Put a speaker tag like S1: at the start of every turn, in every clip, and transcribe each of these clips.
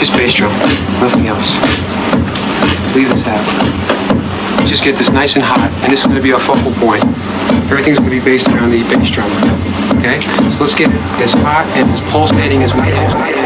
S1: Just bass drum, nothing else. Leave this out. Just get this nice and hot, and this is going to be our focal point. Everything's going to be based around the bass drum. Okay? So let's get it as hot and as pulsating as we can.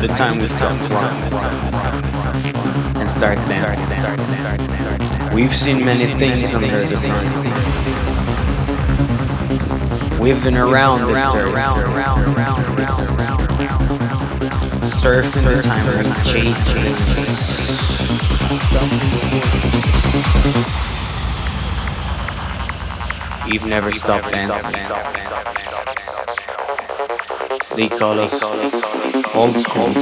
S2: The time we stopped running and start dancing. We've seen many things under the sun. We've been around this earth, surfing the time we chasing. You've never stopped dancing. They call us old school.